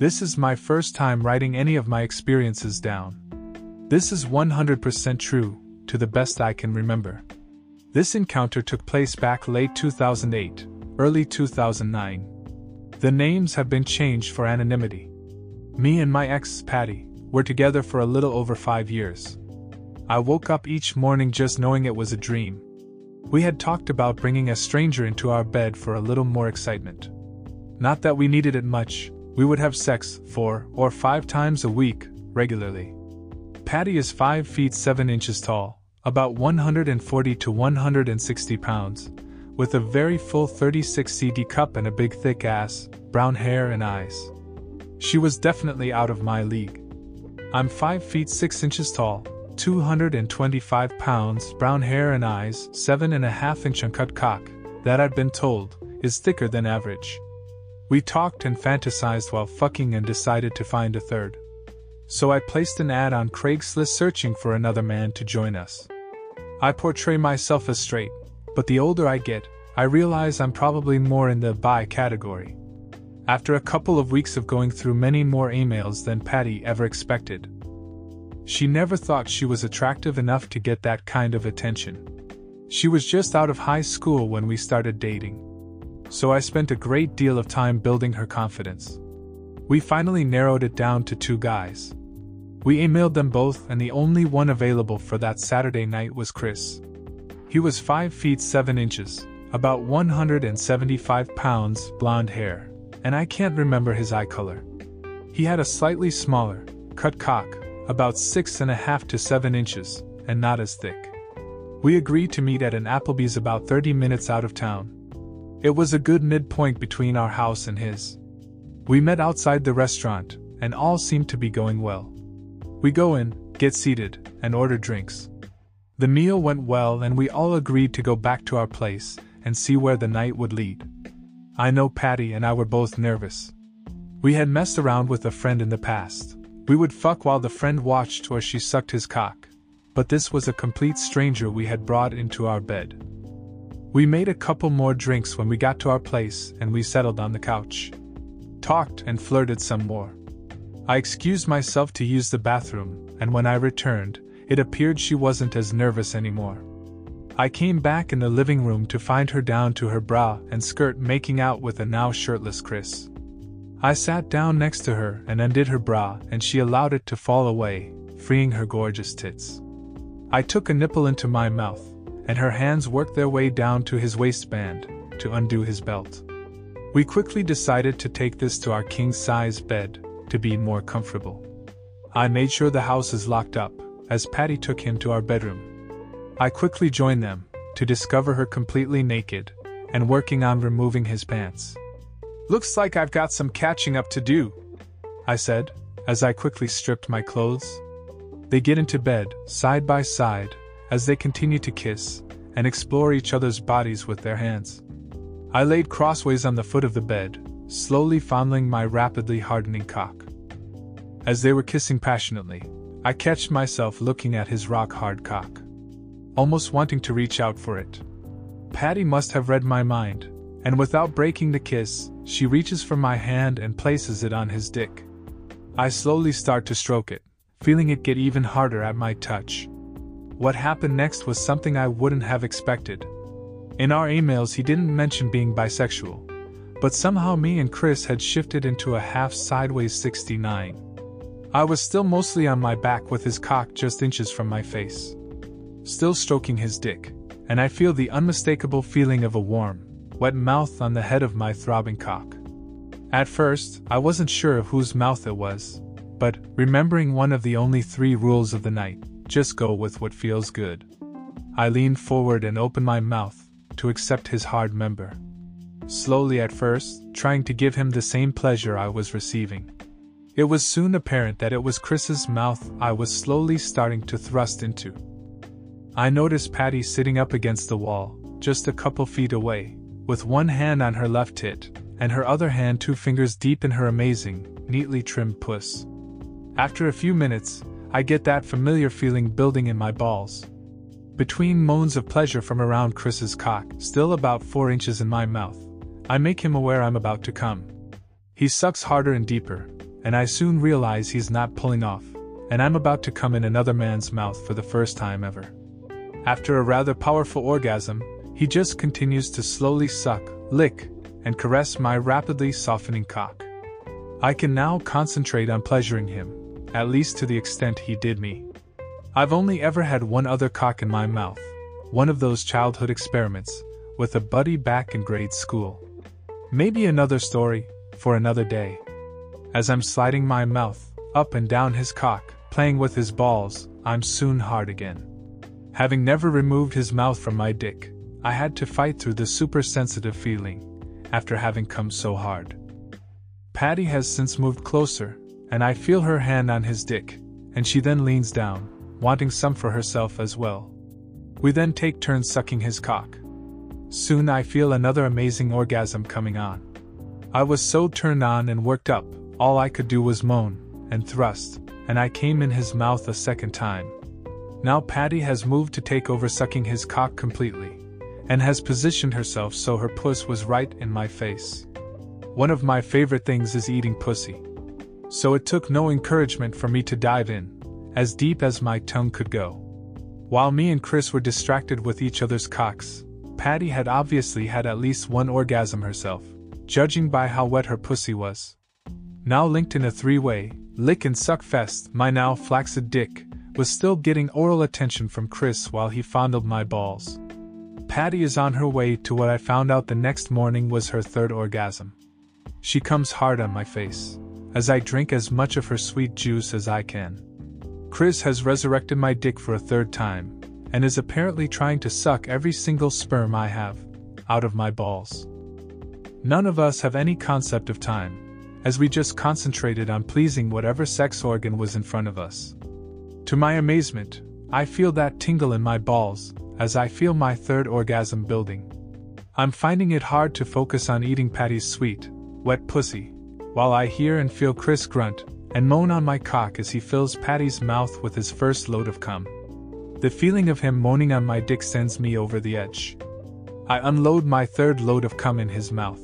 This is my first time writing any of my experiences down. This is 100% true, to the best I can remember. This encounter took place back late 2008, early 2009. The names have been changed for anonymity. Me and my ex, Patty, were together for a little over five years. I woke up each morning just knowing it was a dream. We had talked about bringing a stranger into our bed for a little more excitement. Not that we needed it much, we would have sex four or five times a week, regularly. Patty is 5 feet 7 inches tall, about 140 to 160 pounds, with a very full 36 CD cup and a big thick ass, brown hair and eyes. She was definitely out of my league. I'm 5 feet 6 inches tall, 225 pounds, brown hair and eyes, 7.5 inch uncut cock, that I've been told, is thicker than average. We talked and fantasized while fucking and decided to find a third. So I placed an ad on Craigslist searching for another man to join us. I portray myself as straight, but the older I get, I realize I'm probably more in the bi category. After a couple of weeks of going through many more emails than Patty ever expected, she never thought she was attractive enough to get that kind of attention. She was just out of high school when we started dating so I spent a great deal of time building her confidence. We finally narrowed it down to two guys. We emailed them both, and the only one available for that Saturday night was Chris. He was 5 feet 7 inches, about 175 pounds, blonde hair, and I can't remember his eye color. He had a slightly smaller, cut cock, about 6.5 to 7 inches, and not as thick. We agreed to meet at an Applebee's about 30 minutes out of town. It was a good midpoint between our house and his. We met outside the restaurant, and all seemed to be going well. We go in, get seated, and order drinks. The meal went well, and we all agreed to go back to our place and see where the night would lead. I know Patty and I were both nervous. We had messed around with a friend in the past. We would fuck while the friend watched or she sucked his cock. But this was a complete stranger we had brought into our bed. We made a couple more drinks when we got to our place and we settled on the couch. Talked and flirted some more. I excused myself to use the bathroom, and when I returned, it appeared she wasn't as nervous anymore. I came back in the living room to find her down to her bra and skirt making out with a now shirtless Chris. I sat down next to her and undid her bra, and she allowed it to fall away, freeing her gorgeous tits. I took a nipple into my mouth, and her hands worked their way down to his waistband to undo his belt. We quickly decided to take this to our king size bed to be more comfortable. I made sure the house is locked up, as Patty took him to our bedroom. I quickly joined them to discover her completely naked and working on removing his pants. Looks like I've got some catching up to do, I said, as I quickly stripped my clothes. They get into bed, side by side, as they continue to kiss and explore each other's bodies with their hands. I laid crossways on the foot of the bed, slowly fondling my rapidly hardening cock. As they were kissing passionately, I catched myself looking at his rock hard cock, almost wanting to reach out for it. Patty must have read my mind, and without breaking the kiss, she reaches for my hand and places it on his dick. I slowly start to stroke it, feeling it get even harder at my touch. What happened next was something I wouldn't have expected. In our emails, he didn't mention being bisexual, but somehow me and Chris had shifted into a half sideways 69. I was still mostly on my back with his cock just inches from my face. Still stroking his dick, and I feel the unmistakable feeling of a warm, wet mouth on the head of my throbbing cock. At first, I wasn't sure whose mouth it was, but, remembering one of the only three rules of the night, just go with what feels good. I leaned forward and opened my mouth to accept his hard member. Slowly at first, trying to give him the same pleasure I was receiving. It was soon apparent that it was Chris's mouth I was slowly starting to thrust into. I noticed Patty sitting up against the wall, just a couple feet away, with one hand on her left tit, and her other hand two fingers deep in her amazing, neatly trimmed puss. After a few minutes, I get that familiar feeling building in my balls. Between moans of pleasure from around Chris's cock, still about four inches in my mouth, I make him aware I'm about to come. He sucks harder and deeper, and I soon realize he's not pulling off, and I'm about to come in another man's mouth for the first time ever. After a rather powerful orgasm, he just continues to slowly suck, lick, and caress my rapidly softening cock. I can now concentrate on pleasuring him, at least to the extent he did me. I've only ever had one other cock in my mouth, one of those childhood experiments, with a buddy back in grade school. Maybe another story, for another day. As I'm sliding my mouth up and down his cock, playing with his balls, I'm soon hard again. Having never removed his mouth from my dick, I had to fight through the super sensitive feeling after having come so hard. Patty has since moved closer, and I feel her hand on his dick, and she then leans down, wanting some for herself as well. We then take turns sucking his cock. Soon I feel another amazing orgasm coming on. I was so turned on and worked up, all I could do was moan and thrust, and I came in his mouth a second time. Now Patty has moved to take over sucking his cock completely, and has positioned herself so her puss was right in my face. One of my favorite things is eating pussy. So it took no encouragement for me to dive in, as deep as my tongue could go. While me and Chris were distracted with each other's cocks, Patty had obviously had at least one orgasm herself, judging by how wet her pussy was. Now linked in a three way, lick and suck fest, my now flaccid dick was still getting oral attention from Chris while he fondled my balls. Patty is on her way to what I found out the next morning was her third orgasm. She comes hard on my face, as I drink as much of her sweet juice as I can. Chris has resurrected my dick for a third time, and is apparently trying to suck every single sperm I have out of my balls. None of us have any concept of time, as we just concentrated on pleasing whatever sex organ was in front of us. To my amazement, I feel that tingle in my balls as I feel my third orgasm building. I'm finding it hard to focus on eating Patty's sweet, wet pussy, while I hear and feel Chris grunt and moan on my cock as he fills Patty's mouth with his first load of cum. The feeling of him moaning on my dick sends me over the edge. I unload my third load of cum in his mouth.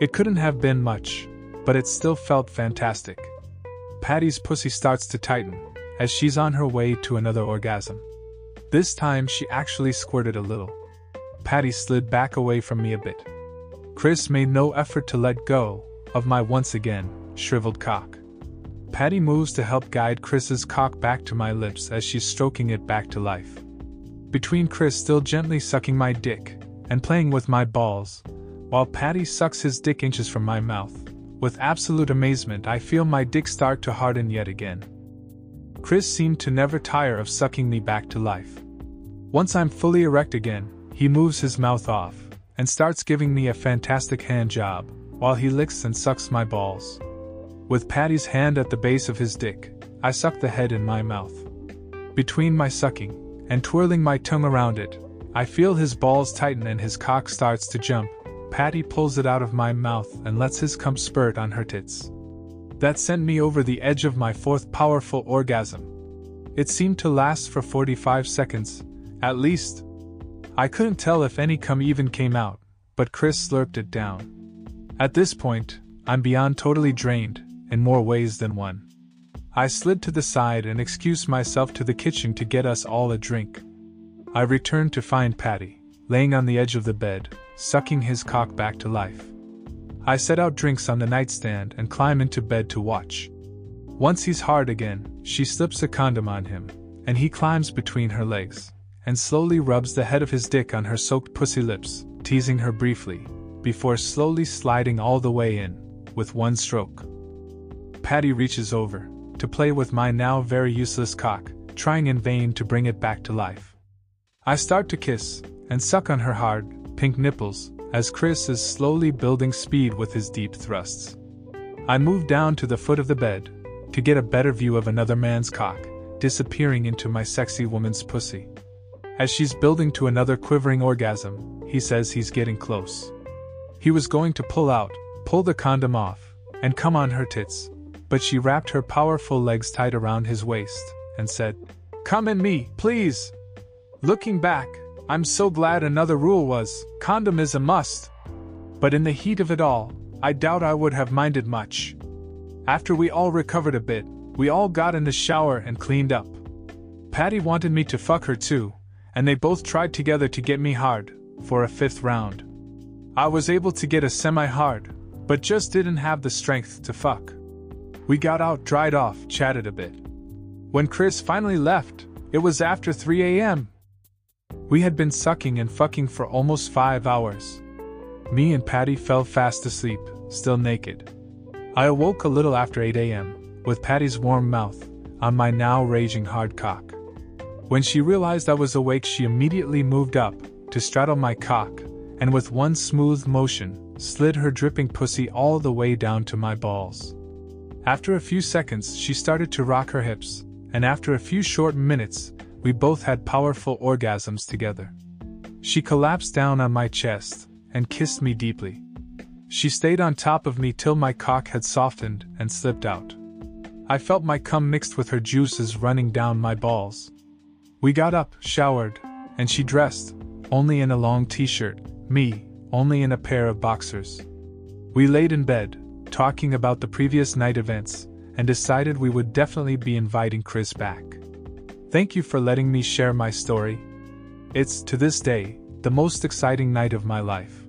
It couldn't have been much, but it still felt fantastic. Patty's pussy starts to tighten as she's on her way to another orgasm. This time she actually squirted a little. Patty slid back away from me a bit. Chris made no effort to let go of my once again shriveled cock. Patty moves to help guide Chris's cock back to my lips as she's stroking it back to life. Between Chris still gently sucking my dick and playing with my balls, while Patty sucks his dick inches from my mouth, with absolute amazement, I feel my dick start to harden yet again. Chris seemed to never tire of sucking me back to life. Once I'm fully erect again, he moves his mouth off and starts giving me a fantastic hand job while he licks and sucks my balls. With Patty's hand at the base of his dick, I suck the head in my mouth. Between my sucking and twirling my tongue around it, I feel his balls tighten and his cock starts to jump. Patty pulls it out of my mouth and lets his cum spurt on her tits. That sent me over the edge of my fourth powerful orgasm. It seemed to last for 45 seconds, at least. I couldn't tell if any cum even came out, but Chris slurped it down. At this point, I'm beyond totally drained, in more ways than one. I slid to the side and excused myself to the kitchen to get us all a drink. I returned to find Patty, laying on the edge of the bed, sucking his cock back to life. I set out drinks on the nightstand and climb into bed to watch. Once he's hard again, she slips a condom on him, and he climbs between her legs, and slowly rubs the head of his dick on her soaked pussy lips, teasing her briefly, before slowly sliding all the way in, with one stroke. Patty reaches over to play with my now very useless cock, trying in vain to bring it back to life. I start to kiss and suck on her hard, pink nipples as Chris is slowly building speed with his deep thrusts. I move down to the foot of the bed to get a better view of another man's cock, disappearing into my sexy woman's pussy. As she's building to another quivering orgasm, he says he's getting close. He was going to pull out, pull the condom off, and come on her tits, but she wrapped her powerful legs tight around his waist and said, Come in me, please. Looking back, I'm so glad another rule was condom is a must. But in the heat of it all, I doubt I would have minded much. After we all recovered a bit, we all got in the shower and cleaned up. Patty wanted me to fuck her too, and they both tried together to get me hard, for a fifth round. I was able to get a semi hard, but just didn't have the strength to fuck. We got out, dried off, chatted a bit. When Chris finally left, it was after 3 a.m. We had been sucking and fucking for almost five hours. Me and Patty fell fast asleep, still naked. I awoke a little after 8 a.m., with Patty's warm mouth on my now raging hard cock. When she realized I was awake, she immediately moved up to straddle my cock, and with one smooth motion, slid her dripping pussy all the way down to my balls. After a few seconds, she started to rock her hips, and after a few short minutes, we both had powerful orgasms together. She collapsed down on my chest and kissed me deeply. She stayed on top of me till my cock had softened and slipped out. I felt my cum mixed with her juices running down my balls. We got up, showered, and she dressed, only in a long t shirt, me, only in a pair of boxers. We laid in bed, talking about the previous night events, and decided we would definitely be inviting Chris back. Thank you for letting me share my story. It's, to this day, the most exciting night of my life.